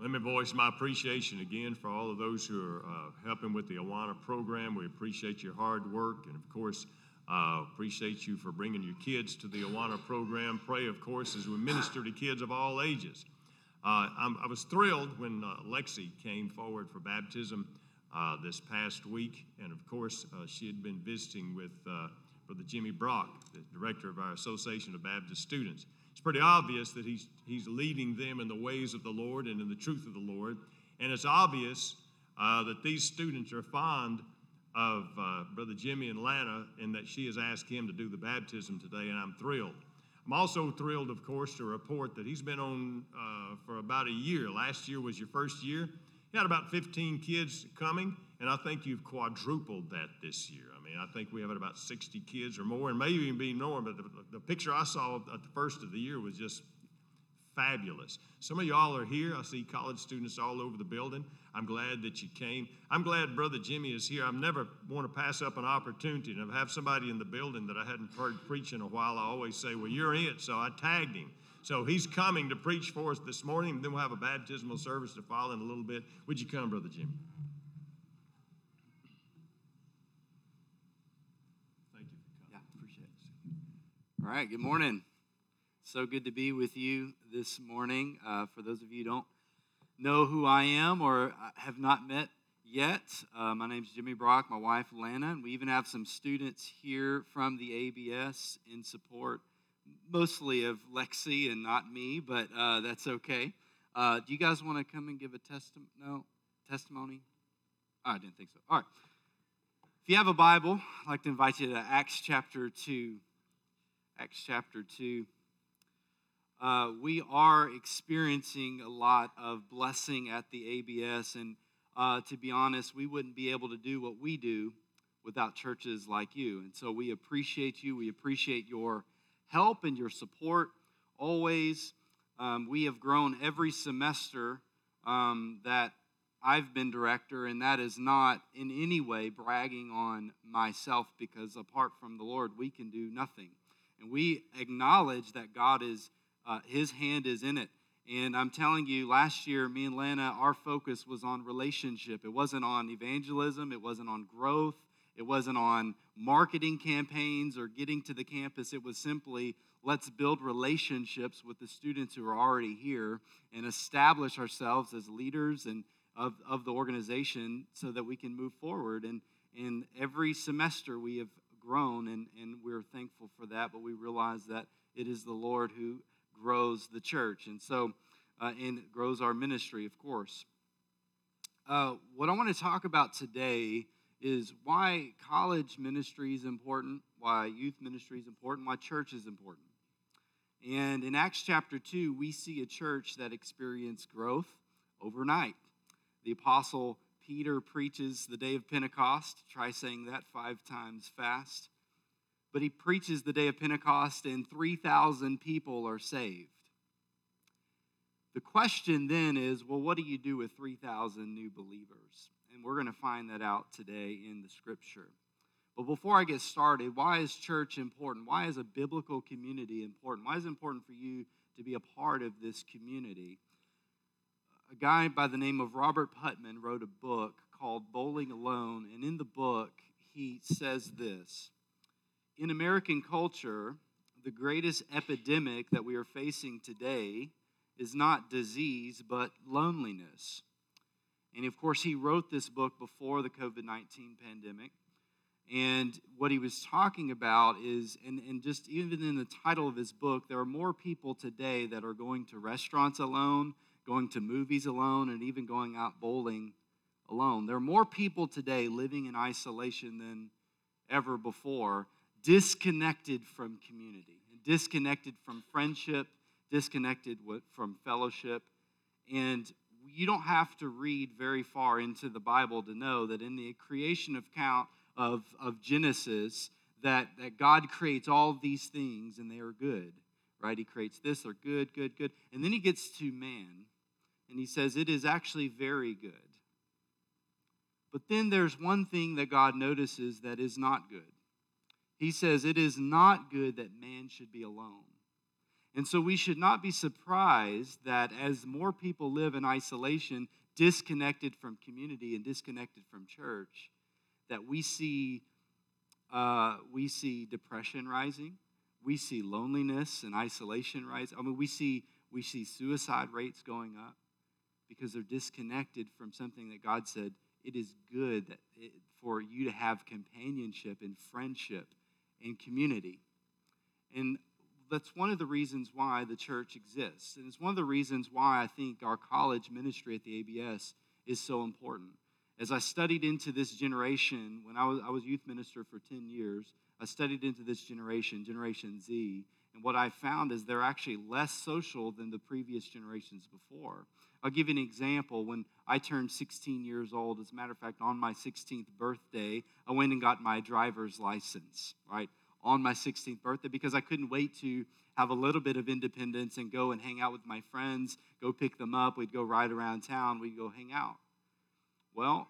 Let me voice my appreciation again for all of those who are uh, helping with the Awana program. We appreciate your hard work, and of course, uh, appreciate you for bringing your kids to the Awana program. Pray, of course, as we minister to kids of all ages. Uh, i was thrilled when uh, Lexi came forward for baptism uh, this past week, and of course, uh, she had been visiting with Brother Jimmy Brock, the director of our Association of Baptist Students it's pretty obvious that he's, he's leading them in the ways of the Lord and in the truth of the Lord. And it's obvious uh, that these students are fond of uh, Brother Jimmy and Lana and that she has asked him to do the baptism today, and I'm thrilled. I'm also thrilled, of course, to report that he's been on uh, for about a year. Last year was your first year. You had about 15 kids coming, and I think you've quadrupled that this year. I mean, I think we have about 60 kids or more, and maybe even be more, but the, the picture I saw at the first of the year was just fabulous. Some of y'all are here. I see college students all over the building. I'm glad that you came. I'm glad Brother Jimmy is here. I never want to pass up an opportunity to have somebody in the building that I hadn't heard preach in a while. I always say, Well, you're it. So I tagged him. So he's coming to preach for us this morning, then we'll have a baptismal service to follow in a little bit. Would you come, Brother Jimmy? Thank you Yeah, appreciate it. All right, good morning. So good to be with you this morning. Uh, for those of you who don't know who I am or have not met yet, uh, my name is Jimmy Brock, my wife Lana, and we even have some students here from the ABS in support mostly of Lexi and not me, but uh, that's okay. Uh, do you guys want to come and give a testimony? No? Testimony? Oh, I didn't think so. All right. If you have a Bible, I'd like to invite you to Acts chapter 2. Acts chapter 2. Uh, we are experiencing a lot of blessing at the ABS, and uh, to be honest, we wouldn't be able to do what we do without churches like you. And so we appreciate you. We appreciate your help and your support always. Um, we have grown every semester um, that I've been director, and that is not in any way bragging on myself because apart from the Lord, we can do nothing. And we acknowledge that God is, uh, His hand is in it. And I'm telling you, last year, me and Lana, our focus was on relationship. It wasn't on evangelism, it wasn't on growth, it wasn't on marketing campaigns or getting to the campus. It was simply let's build relationships with the students who are already here and establish ourselves as leaders and of, of the organization so that we can move forward. And, and every semester we have grown, and, and we're thankful for that, but we realize that it is the Lord who grows the church. And so, uh, and grows our ministry, of course. Uh, what I want to talk about today is why college ministry is important, why youth ministry is important, why church is important. And in Acts chapter 2, we see a church that experienced growth overnight. The apostle Peter preaches the day of Pentecost. Try saying that five times fast. But he preaches the day of Pentecost, and 3,000 people are saved. The question then is well, what do you do with 3,000 new believers? And we're going to find that out today in the scripture. But before I get started, why is church important? Why is a biblical community important? Why is it important for you to be a part of this community? A guy by the name of Robert Putnam wrote a book called Bowling Alone, and in the book, he says this In American culture, the greatest epidemic that we are facing today is not disease, but loneliness. And of course, he wrote this book before the COVID 19 pandemic. And what he was talking about is, and, and just even in the title of his book, there are more people today that are going to restaurants alone, going to movies alone, and even going out bowling alone. There are more people today living in isolation than ever before, disconnected from community, disconnected from friendship, disconnected from fellowship. And you don't have to read very far into the Bible to know that in the creation of count of, of Genesis, that, that God creates all these things and they are good, right? He creates this, they're good, good, good. And then he gets to man and he says, it is actually very good. But then there's one thing that God notices that is not good. He says, it is not good that man should be alone. And so we should not be surprised that as more people live in isolation, disconnected from community and disconnected from church, that we see, uh, we see depression rising, we see loneliness and isolation rising. I mean, we see, we see suicide rates going up because they're disconnected from something that God said it is good that it, for you to have companionship and friendship and community. And that's one of the reasons why the church exists. And it's one of the reasons why I think our college ministry at the ABS is so important. As I studied into this generation, when I was, I was youth minister for 10 years, I studied into this generation, Generation Z, and what I found is they're actually less social than the previous generations before. I'll give you an example. When I turned 16 years old, as a matter of fact, on my 16th birthday, I went and got my driver's license, right? On my 16th birthday, because I couldn't wait to have a little bit of independence and go and hang out with my friends, go pick them up. We'd go ride around town, we'd go hang out. Well,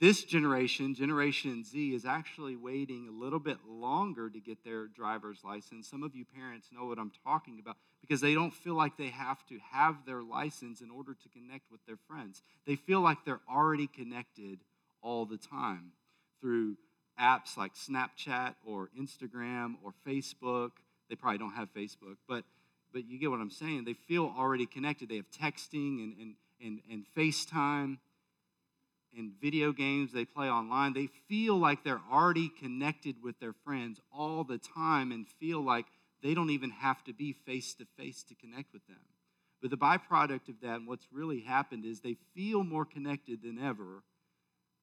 this generation, Generation Z, is actually waiting a little bit longer to get their driver's license. Some of you parents know what I'm talking about because they don't feel like they have to have their license in order to connect with their friends. They feel like they're already connected all the time through apps like Snapchat or Instagram or Facebook. They probably don't have Facebook, but but you get what I'm saying. They feel already connected. They have texting and and and, and FaceTime and video games they play online. They feel like they're already connected with their friends all the time and feel like they don't even have to be face to face to connect with them. But the byproduct of that, and what's really happened, is they feel more connected than ever,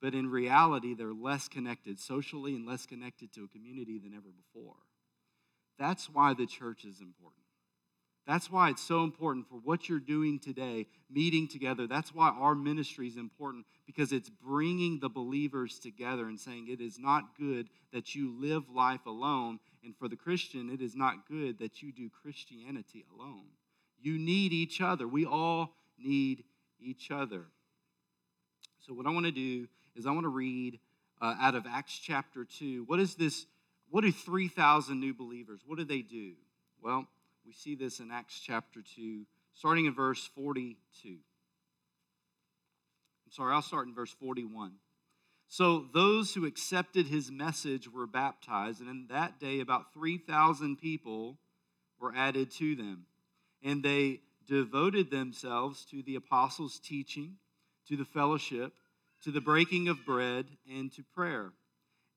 but in reality, they're less connected socially and less connected to a community than ever before. That's why the church is important. That's why it's so important for what you're doing today, meeting together. That's why our ministry is important because it's bringing the believers together and saying it is not good that you live life alone. And for the Christian, it is not good that you do Christianity alone. You need each other. We all need each other. So, what I want to do is I want to read uh, out of Acts chapter 2. What is this? What do 3,000 new believers, what do they do? Well, we see this in Acts chapter 2, starting in verse 42. I'm sorry, I'll start in verse 41. So those who accepted his message were baptized, and in that day about 3,000 people were added to them. And they devoted themselves to the apostles' teaching, to the fellowship, to the breaking of bread, and to prayer.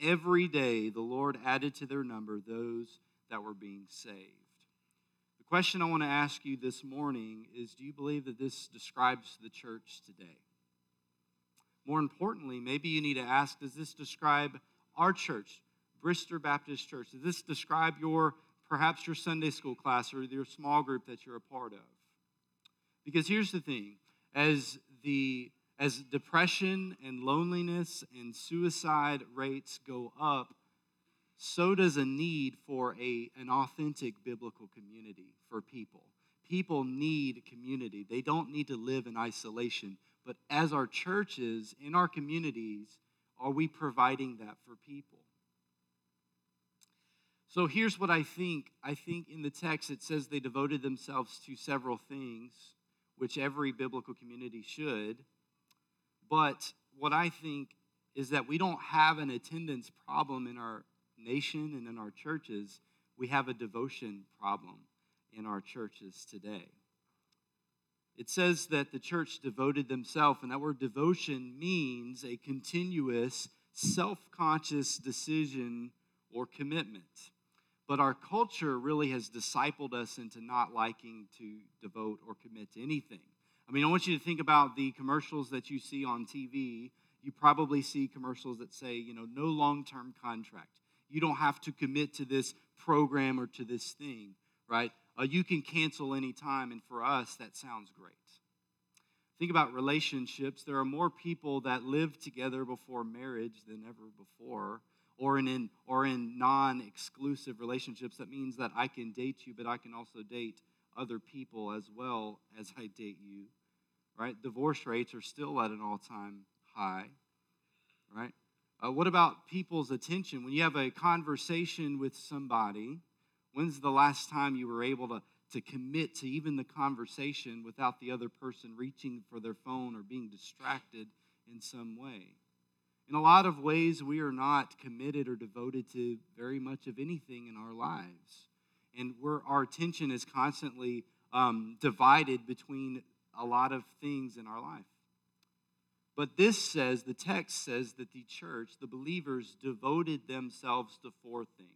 Every day the Lord added to their number those that were being saved. The question I want to ask you this morning is do you believe that this describes the church today? More importantly, maybe you need to ask does this describe our church, Brister Baptist Church? Does this describe your perhaps your Sunday school class or your small group that you're a part of? Because here's the thing as the as depression and loneliness and suicide rates go up, so does a need for a, an authentic biblical community for people. People need community. They don't need to live in isolation. But as our churches, in our communities, are we providing that for people? So here's what I think. I think in the text it says they devoted themselves to several things, which every biblical community should. But what I think is that we don't have an attendance problem in our nation and in our churches. We have a devotion problem in our churches today. It says that the church devoted themselves, and that word devotion means a continuous, self conscious decision or commitment. But our culture really has discipled us into not liking to devote or commit to anything. I mean, I want you to think about the commercials that you see on TV. You probably see commercials that say, you know, no long term contract. You don't have to commit to this program or to this thing, right? uh, you can cancel anytime, and for us, that sounds great. Think about relationships. There are more people that live together before marriage than ever before, or in, in or in non-exclusive relationships. That means that I can date you, but I can also date other people as well as I date you. Right? Divorce rates are still at an all-time high. Right? Uh, what about people's attention? When you have a conversation with somebody, when's the last time you were able to to commit to even the conversation without the other person reaching for their phone or being distracted in some way. In a lot of ways, we are not committed or devoted to very much of anything in our lives. And we're, our attention is constantly um, divided between a lot of things in our life. But this says, the text says that the church, the believers, devoted themselves to four things.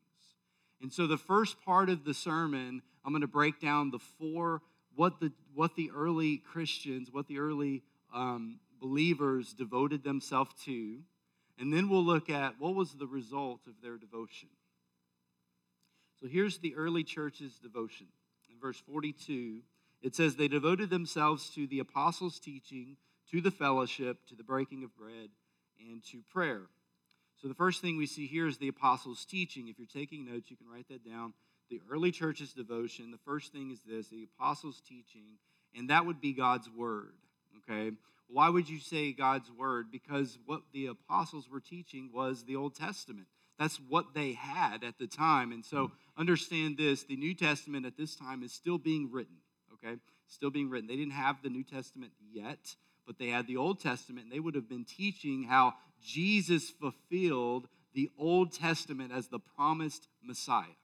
And so the first part of the sermon, I'm going to break down the four, what the, what the early Christians, what the early um, believers devoted themselves to. And then we'll look at what was the result of their devotion. So here's the early church's devotion. In verse 42, it says, They devoted themselves to the apostles' teaching, to the fellowship, to the breaking of bread, and to prayer. So the first thing we see here is the apostles' teaching. If you're taking notes, you can write that down. The early church's devotion, the first thing is this the apostles' teaching, and that would be God's word. Okay? Why would you say God's word? Because what the apostles were teaching was the Old Testament. That's what they had at the time. And so mm-hmm. understand this the New Testament at this time is still being written. Okay? Still being written. They didn't have the New Testament yet but they had the Old Testament, and they would have been teaching how Jesus fulfilled the Old Testament as the promised Messiah.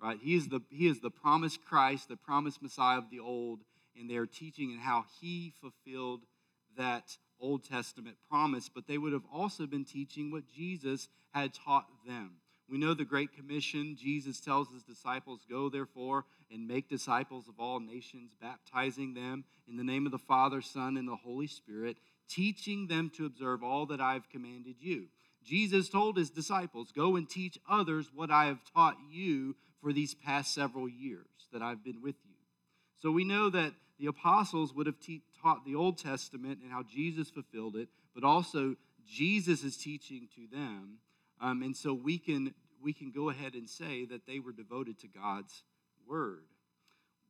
Right? He is the, he is the promised Christ, the promised Messiah of the Old, and they're teaching and how he fulfilled that Old Testament promise, but they would have also been teaching what Jesus had taught them. We know the Great Commission. Jesus tells his disciples, Go therefore and make disciples of all nations, baptizing them in the name of the Father, Son, and the Holy Spirit, teaching them to observe all that I have commanded you. Jesus told his disciples, Go and teach others what I have taught you for these past several years that I've been with you. So we know that the apostles would have te- taught the Old Testament and how Jesus fulfilled it, but also Jesus is teaching to them. Um, and so we can we can go ahead and say that they were devoted to God's word.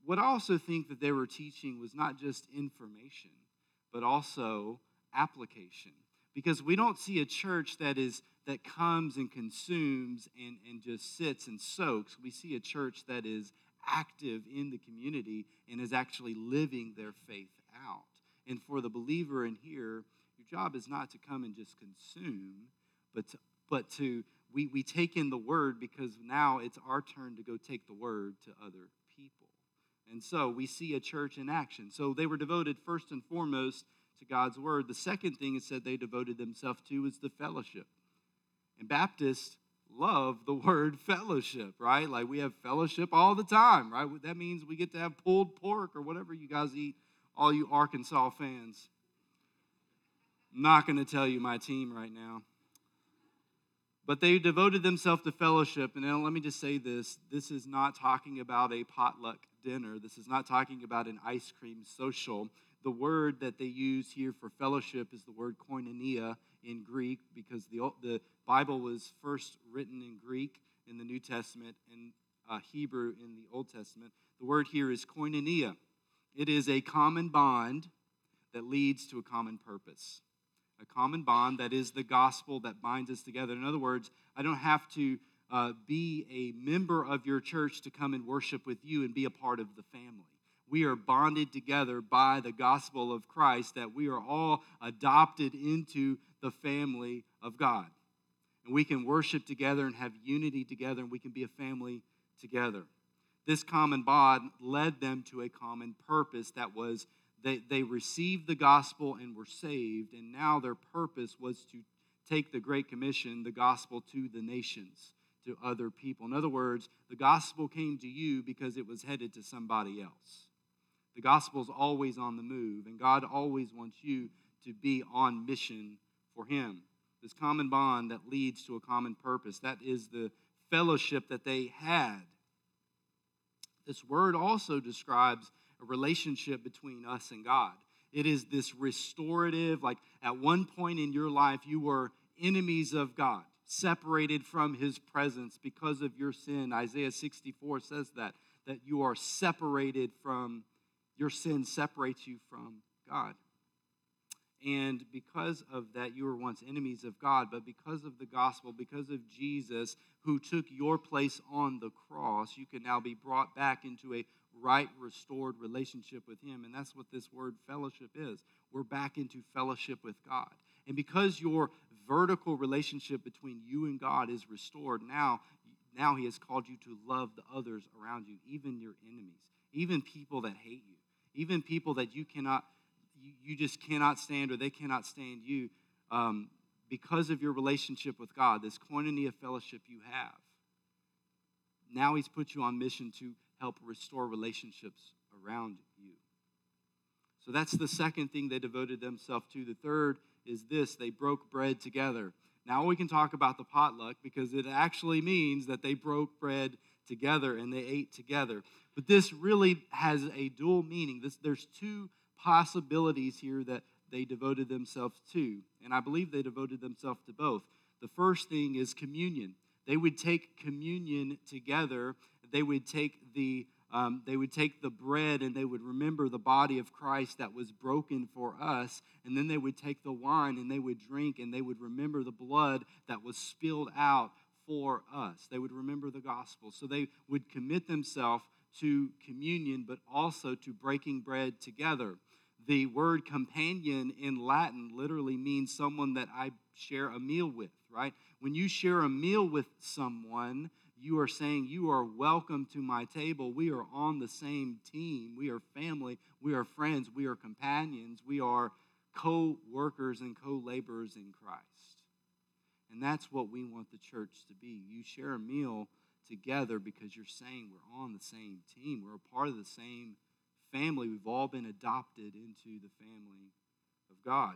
What I also think that they were teaching was not just information, but also application. Because we don't see a church that is that comes and consumes and, and just sits and soaks. We see a church that is active in the community and is actually living their faith out. And for the believer in here, your job is not to come and just consume, but to, but to we, we take in the word because now it's our turn to go take the word to other people. And so we see a church in action. So they were devoted first and foremost to God's word. The second thing it said they devoted themselves to is the fellowship. And Baptists love the word fellowship, right? Like we have fellowship all the time, right? That means we get to have pulled pork or whatever you guys eat, all you Arkansas fans. I'm not going to tell you my team right now. But they devoted themselves to fellowship. And now let me just say this this is not talking about a potluck dinner, this is not talking about an ice cream social. The word that they use here for fellowship is the word koinonia in Greek because the, the Bible was first written in Greek in the New Testament and uh, Hebrew in the Old Testament. The word here is koinonia. It is a common bond that leads to a common purpose a common bond that is the gospel that binds us together. In other words, I don't have to uh, be a member of your church to come and worship with you and be a part of the family. We are bonded together by the gospel of Christ, that we are all adopted into the family of God. And we can worship together and have unity together, and we can be a family together. This common bond led them to a common purpose that was they, they received the gospel and were saved, and now their purpose was to take the Great Commission, the gospel, to the nations, to other people. In other words, the gospel came to you because it was headed to somebody else. The gospel is always on the move, and God always wants you to be on mission for Him. This common bond that leads to a common purpose. That is the fellowship that they had. This word also describes a relationship between us and God. It is this restorative, like at one point in your life, you were enemies of God, separated from his presence because of your sin. Isaiah 64 says that, that you are separated from, your sin separates you from God. And because of that, you were once enemies of God. But because of the gospel, because of Jesus, who took your place on the cross, you can now be brought back into a right, restored relationship with Him. And that's what this word fellowship is. We're back into fellowship with God. And because your vertical relationship between you and God is restored, now, now He has called you to love the others around you, even your enemies, even people that hate you, even people that you cannot you, just cannot stand or they cannot stand you um, because of your relationship with God, this koinonia fellowship you have. Now he's put you on mission to help restore relationships around you. So that's the second thing they devoted themselves to. The third is this they broke bread together. Now we can talk about the potluck because it actually means that they broke bread together and they ate together. But this really has a dual meaning. This, there's two possibilities here that they devoted themselves to. And I believe they devoted themselves to both. The first thing is communion. They would take communion together. They would take the um, they would take the bread and they would remember the body of Christ that was broken for us. And then they would take the wine and they would drink and they would remember the blood that was spilled out for us. They would remember the gospel. So they would commit themselves to communion, but also to breaking bread together. The word companion in Latin literally means someone that I share a meal with, right? When you share a meal with someone, you are saying, You are welcome to my table. We are on the same team. We are family. We are friends. We are companions. We are co workers and co laborers in Christ. And that's what we want the church to be. You share a meal together because you're saying we're on the same team, we're a part of the same family. We've all been adopted into the family of God.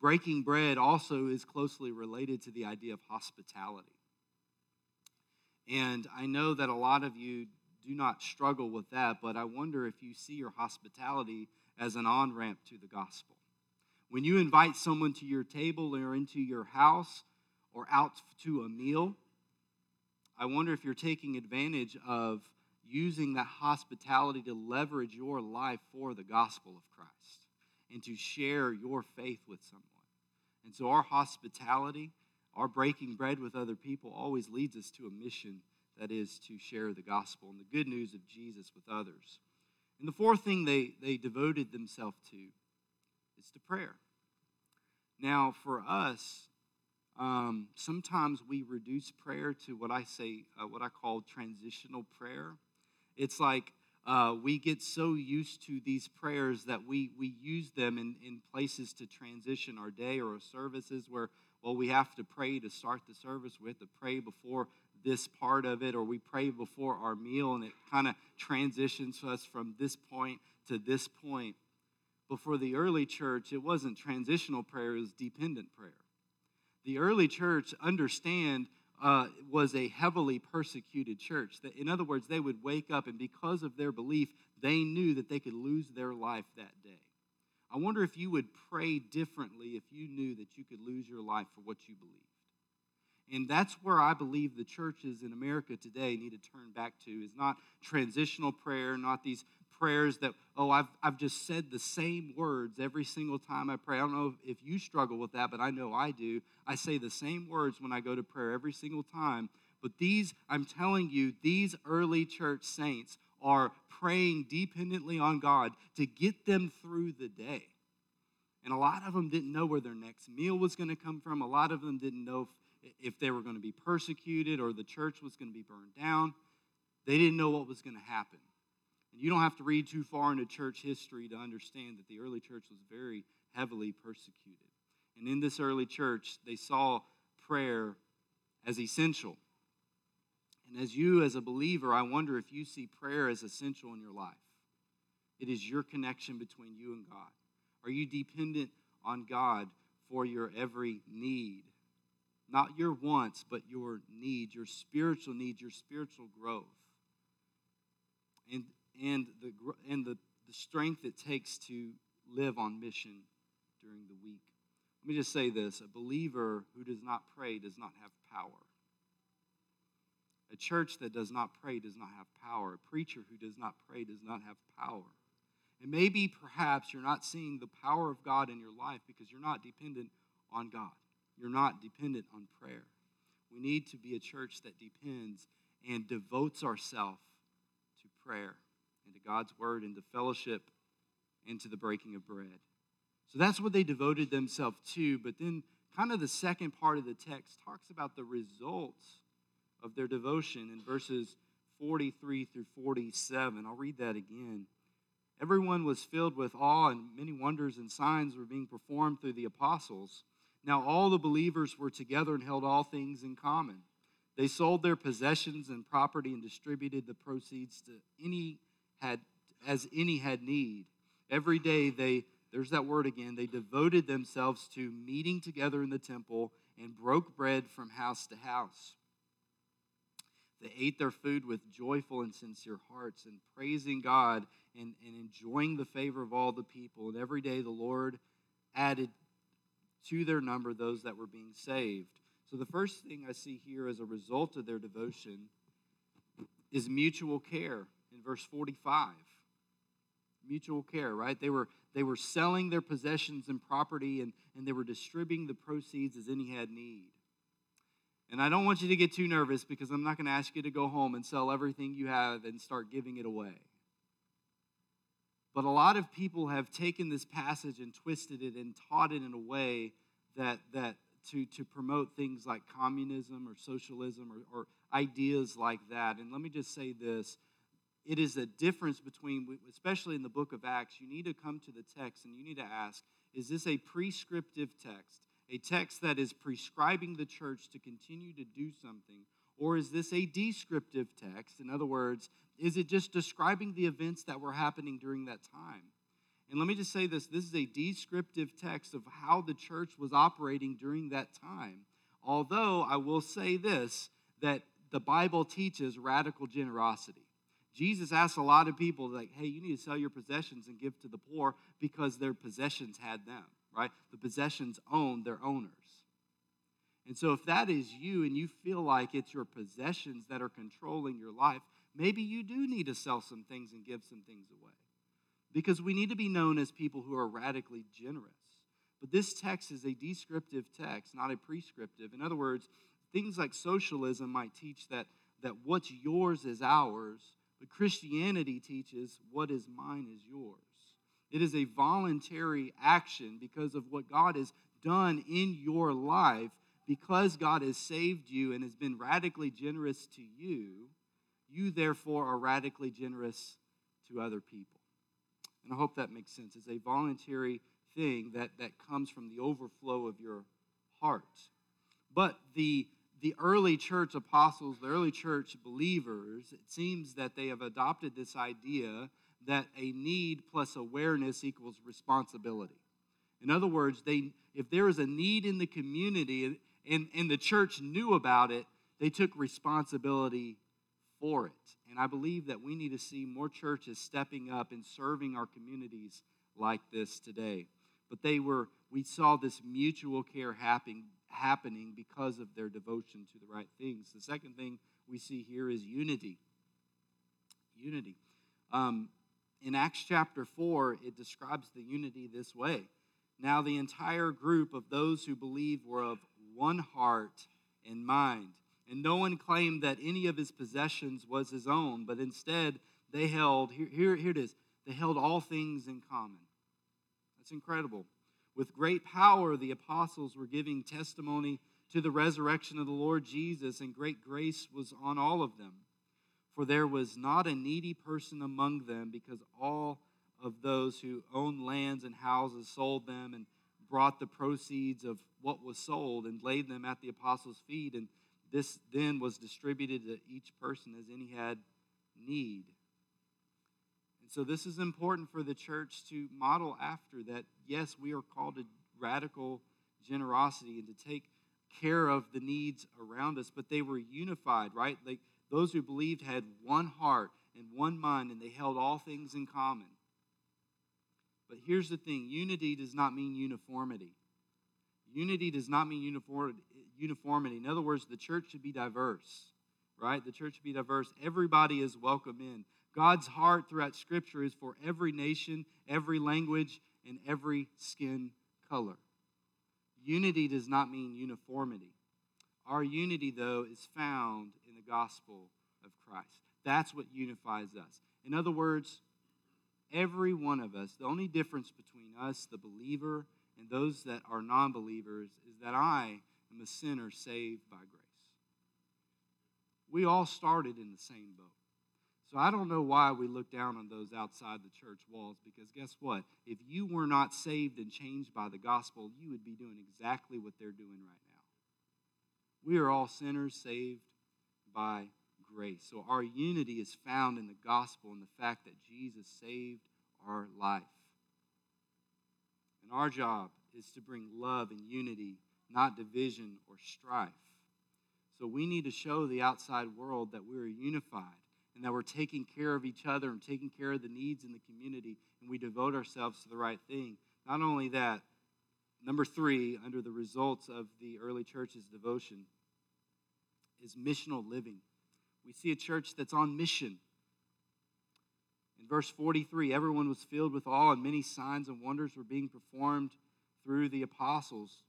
Breaking bread also is closely related to the idea of hospitality. And I know that a lot of you do not struggle with that, but I wonder if you see your hospitality as an on ramp to the gospel. When you invite someone to your table or into your house or out to a meal, I wonder if you're taking advantage of using that hospitality to leverage your life for the gospel of Christ and to share your faith with someone. And so, our hospitality, our breaking bread with other people, always leads us to a mission that is to share the gospel and the good news of Jesus with others. And the fourth thing they, they devoted themselves to is to prayer. Now, for us, um, sometimes we reduce prayer to what I say, uh, what I call transitional prayer. It's like uh, we get so used to these prayers that we, we use them in, in places to transition our day or our services where, well, we have to pray to start the service. We have to pray before this part of it, or we pray before our meal, and it kind of transitions us from this point to this point. But for the early church, it wasn't transitional prayer, it was dependent prayer. The early church understand uh, was a heavily persecuted church. In other words, they would wake up, and because of their belief, they knew that they could lose their life that day. I wonder if you would pray differently if you knew that you could lose your life for what you believed. And that's where I believe the churches in America today need to turn back to is not transitional prayer, not these prayers that, oh, I've, I've just said the same words every single time I pray. I don't know if you struggle with that, but I know I do. I say the same words when I go to prayer every single time. But these, I'm telling you, these early church saints are praying dependently on God to get them through the day. And a lot of them didn't know where their next meal was going to come from. A lot of them didn't know if, if they were going to be persecuted or the church was going to be burned down. They didn't know what was going to happen. And you don't have to read too far into church history to understand that the early church was very heavily persecuted. And in this early church, they saw prayer as essential. And as you, as a believer, I wonder if you see prayer as essential in your life. It is your connection between you and God. Are you dependent on God for your every need? Not your wants, but your needs, your spiritual needs, your spiritual growth. and, and, the, and the, the strength it takes to live on mission during the week. Let me just say this a believer who does not pray does not have power. A church that does not pray does not have power. A preacher who does not pray does not have power. And maybe perhaps you're not seeing the power of God in your life because you're not dependent on God. You're not dependent on prayer. We need to be a church that depends and devotes ourselves to prayer God's word and to fellowship and to the breaking of bread. So that's what they devoted themselves to. But then, kind of the second part of the text talks about the results of their devotion in verses 43 through 47. I'll read that again. Everyone was filled with awe, and many wonders and signs were being performed through the apostles. Now, all the believers were together and held all things in common. They sold their possessions and property and distributed the proceeds to any had as any had need. Every day they there's that word again, they devoted themselves to meeting together in the temple and broke bread from house to house. They ate their food with joyful and sincere hearts and praising God and, and enjoying the favor of all the people. And every day the Lord added to their number those that were being saved. So the first thing I see here as a result of their devotion is mutual care verse 45. Mutual care, right? They were they were selling their possessions and property and, and they were distributing the proceeds as any had need. And I don't want you to get too nervous because I'm not going to ask you to go home and sell everything you have and start giving it away. But a lot of people have taken this passage and twisted it and taught it in a way that, that to, to promote things like communism or socialism or, or ideas like that. And let me just say this it is a difference between, especially in the book of Acts, you need to come to the text and you need to ask is this a prescriptive text? A text that is prescribing the church to continue to do something? Or is this a descriptive text? In other words, is it just describing the events that were happening during that time? And let me just say this this is a descriptive text of how the church was operating during that time. Although I will say this that the Bible teaches radical generosity. Jesus asked a lot of people, like, hey, you need to sell your possessions and give to the poor because their possessions had them, right? The possessions owned their owners. And so, if that is you and you feel like it's your possessions that are controlling your life, maybe you do need to sell some things and give some things away. Because we need to be known as people who are radically generous. But this text is a descriptive text, not a prescriptive. In other words, things like socialism might teach that, that what's yours is ours, but Christianity teaches what is mine is yours. It is a voluntary action because of what God has done in your life. Because God has saved you and has been radically generous to you, you therefore are radically generous to other people. And I hope that makes sense. It's a voluntary thing that, that comes from the overflow of your heart. But the the early church apostles, the early church believers, it seems that they have adopted this idea that a need plus awareness equals responsibility. In other words, they, if there is a need in the community and, and the church knew about it, they took responsibility for it. And I believe that we need to see more churches stepping up and serving our communities like this today. But they were, we saw this mutual care happening, happening because of their devotion to the right things. The second thing we see here is unity. Unity. Um, in Acts chapter 4, it describes the unity this way. Now, the entire group of those who believed were of one heart and mind. And no one claimed that any of his possessions was his own, but instead they held, here, here, here it is, they held all things in common. That's incredible. With great power, the apostles were giving testimony to the resurrection of the Lord Jesus, and great grace was on all of them. For there was not a needy person among them, because all of those who owned lands and houses sold them and brought the proceeds of what was sold and laid them at the apostles' feet. And this then was distributed to each person as any had need. And so this is important for the church to model after that. Yes, we are called to radical generosity and to take care of the needs around us, but they were unified, right? Like those who believed had one heart and one mind, and they held all things in common. But here's the thing unity does not mean uniformity. Unity does not mean uniformity. In other words, the church should be diverse, right? The church should be diverse. Everybody is welcome in. God's heart throughout Scripture is for every nation, every language, and every skin color. Unity does not mean uniformity. Our unity, though, is found in the gospel of Christ. That's what unifies us. In other words, every one of us, the only difference between us, the believer, and those that are non believers is that I am a sinner saved by grace. We all started in the same boat. So I don't know why we look down on those outside the church walls because guess what? If you were not saved and changed by the gospel, you would be doing exactly what they're doing right now. We are all sinners saved by grace. So our unity is found in the gospel and the fact that Jesus saved our life. And our job is to bring love and unity, not division or strife. So we need to show the outside world that we're unified and that we're taking care of each other and taking care of the needs in the community and we devote ourselves to the right thing. Not only that, number three, under the results of the early church's devotion, is missional living. We see a church that's on mission. In verse 43, everyone was filled with awe, and many signs and wonders were being performed through the apostles.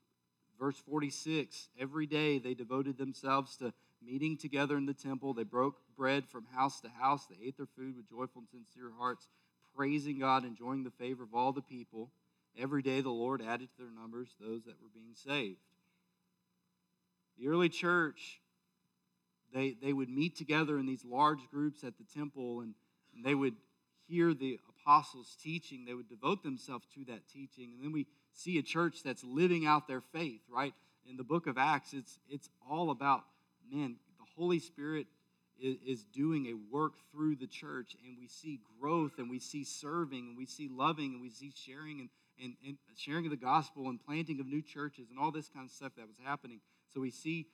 Verse 46, every day they devoted themselves to meeting together in the temple. They broke bread from house to house. They ate their food with joyful and sincere hearts, praising God, enjoying the favor of all the people. Every day the Lord added to their numbers those that were being saved. The early church, they, they would meet together in these large groups at the temple and, and they would hear the apostles' teaching. They would devote themselves to that teaching. And then we see a church that's living out their faith, right? In the book of Acts, it's, it's all about man, the Holy Spirit is, is doing a work through the church, and we see growth, and we see serving, and we see loving, and we see sharing and, and, and sharing of the gospel and planting of new churches and all this kind of stuff that was happening. So we see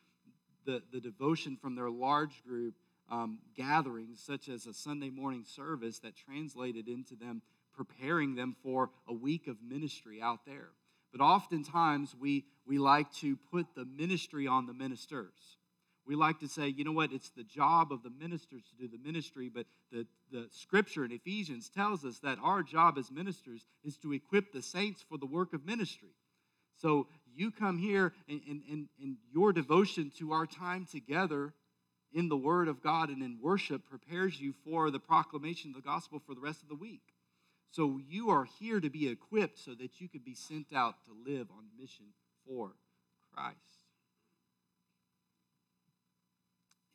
the, the devotion from their large group um, gatherings, such as a Sunday morning service, that translated into them preparing them for a week of ministry out there. But oftentimes we, we like to put the ministry on the ministers. We like to say, you know what, it's the job of the ministers to do the ministry, but the, the scripture in Ephesians tells us that our job as ministers is to equip the saints for the work of ministry. So you come here and, and, and, and your devotion to our time together in the Word of God and in worship prepares you for the proclamation of the gospel for the rest of the week. So you are here to be equipped so that you can be sent out to live on mission for Christ.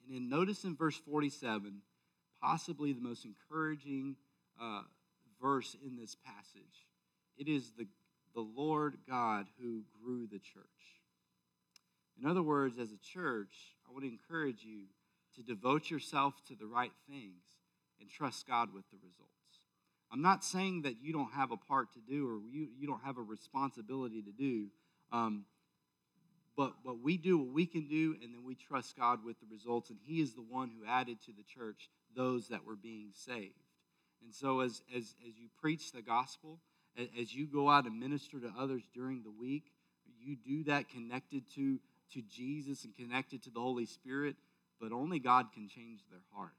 And then notice in verse 47, possibly the most encouraging uh, verse in this passage. It is the, the Lord God who grew the church. In other words, as a church, I to encourage you to devote yourself to the right things and trust God with the results. I'm not saying that you don't have a part to do or you, you don't have a responsibility to do. Um, but, but we do what we can do, and then we trust God with the results. And He is the one who added to the church those that were being saved. And so, as, as, as you preach the gospel, as you go out and minister to others during the week, you do that connected to, to Jesus and connected to the Holy Spirit, but only God can change their heart.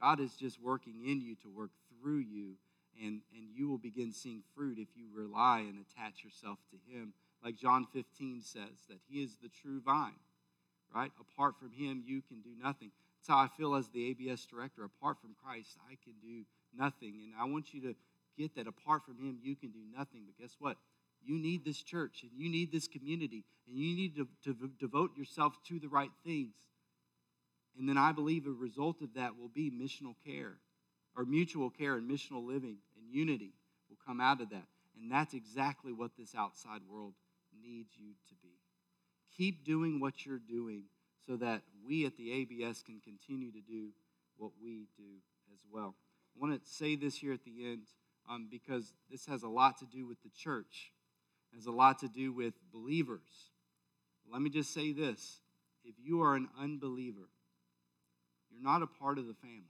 God is just working in you to work through you, and, and you will begin seeing fruit if you rely and attach yourself to Him like John 15 says, that He is the true vine, right? Apart from Him, you can do nothing. That's how I feel as the ABS director. Apart from Christ, I can do nothing. And I want you to get that apart from Him, you can do nothing. But guess what? You need this church and you need this community and you need to, to devote yourself to the right things. And then I believe a result of that will be missional care or mutual care and missional living and unity will come out of that. And that's exactly what this outside world needs you to be. Keep doing what you're doing so that we at the ABS can continue to do what we do as well. I want to say this here at the end um, because this has a lot to do with the church, it has a lot to do with believers. Let me just say this if you are an unbeliever, you're not a part of the family.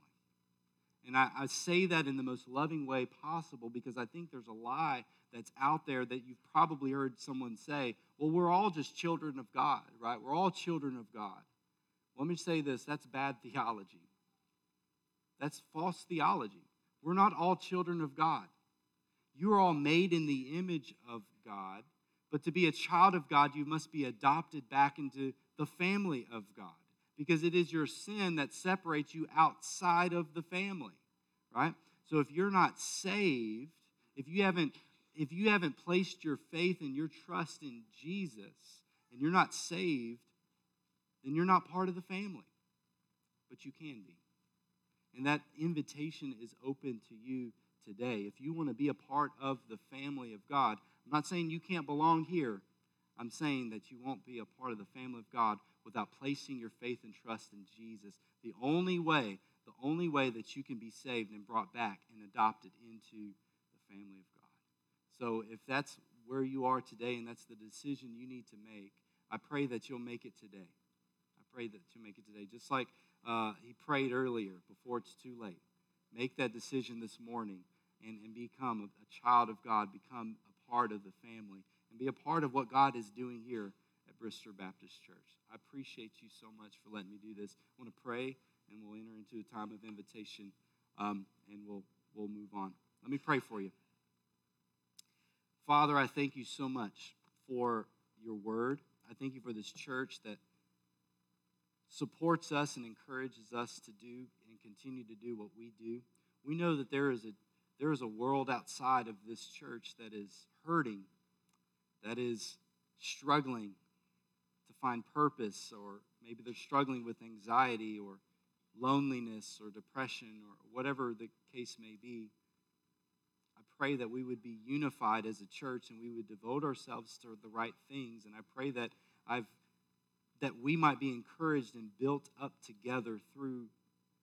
And I, I say that in the most loving way possible because I think there's a lie that's out there that you've probably heard someone say, well, we're all just children of God, right? We're all children of God. Let me say this that's bad theology. That's false theology. We're not all children of God. You are all made in the image of God, but to be a child of God, you must be adopted back into the family of God because it is your sin that separates you outside of the family, right? So if you're not saved, if you haven't if you haven't placed your faith and your trust in Jesus and you're not saved, then you're not part of the family. But you can be. And that invitation is open to you today. If you want to be a part of the family of God, I'm not saying you can't belong here. I'm saying that you won't be a part of the family of God without placing your faith and trust in Jesus. The only way, the only way that you can be saved and brought back and adopted into the family of God. So if that's where you are today and that's the decision you need to make, I pray that you'll make it today. I pray that you'll make it today. Just like uh, he prayed earlier before it's too late. Make that decision this morning and, and become a, child of God, become a part of the family, and be a part of what God is doing here at Bristol Baptist Church. I appreciate you so much for letting me do this. I want to pray, and we'll enter into a time of invitation, um, and we'll, we'll move on. Let me pray for you. Father, I thank you so much for your word. I thank you for this church that supports us and encourages us to do and continue to do what we do. We know that there is a there is a world outside of this church that is hurting, that is struggling to find purpose, or maybe they're struggling with anxiety or loneliness or depression or whatever the case may be. Pray that we would be unified as a church and we would devote ourselves to the right things. And I pray that I've that we might be encouraged and built up together through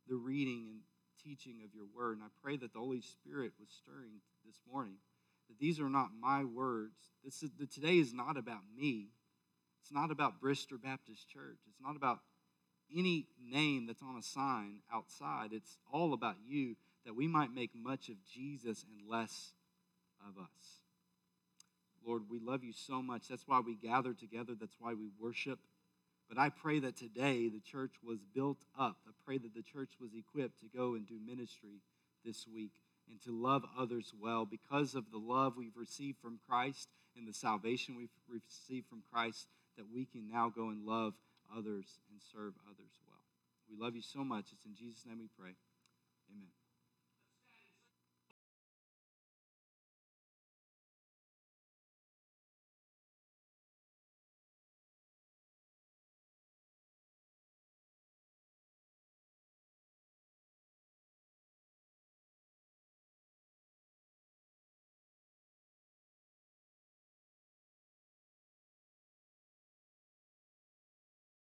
the reading and teaching of your word. And I pray that the Holy Spirit was stirring this morning. That these are not my words. This is that today is not about me. It's not about Bristol Baptist Church. It's not about any name that's on a sign outside. It's all about you that we might make much of Jesus and less of us. Lord, we love you so much. That's why we gather together. That's why we worship. But I pray that today the church was built up. I pray that the church was equipped to go and do ministry this week and to love others well because of the love we've received from Christ and the salvation we've received from Christ, that we can now go and love others and serve others well. We love you so much. It's in Jesus' name we pray. Amen.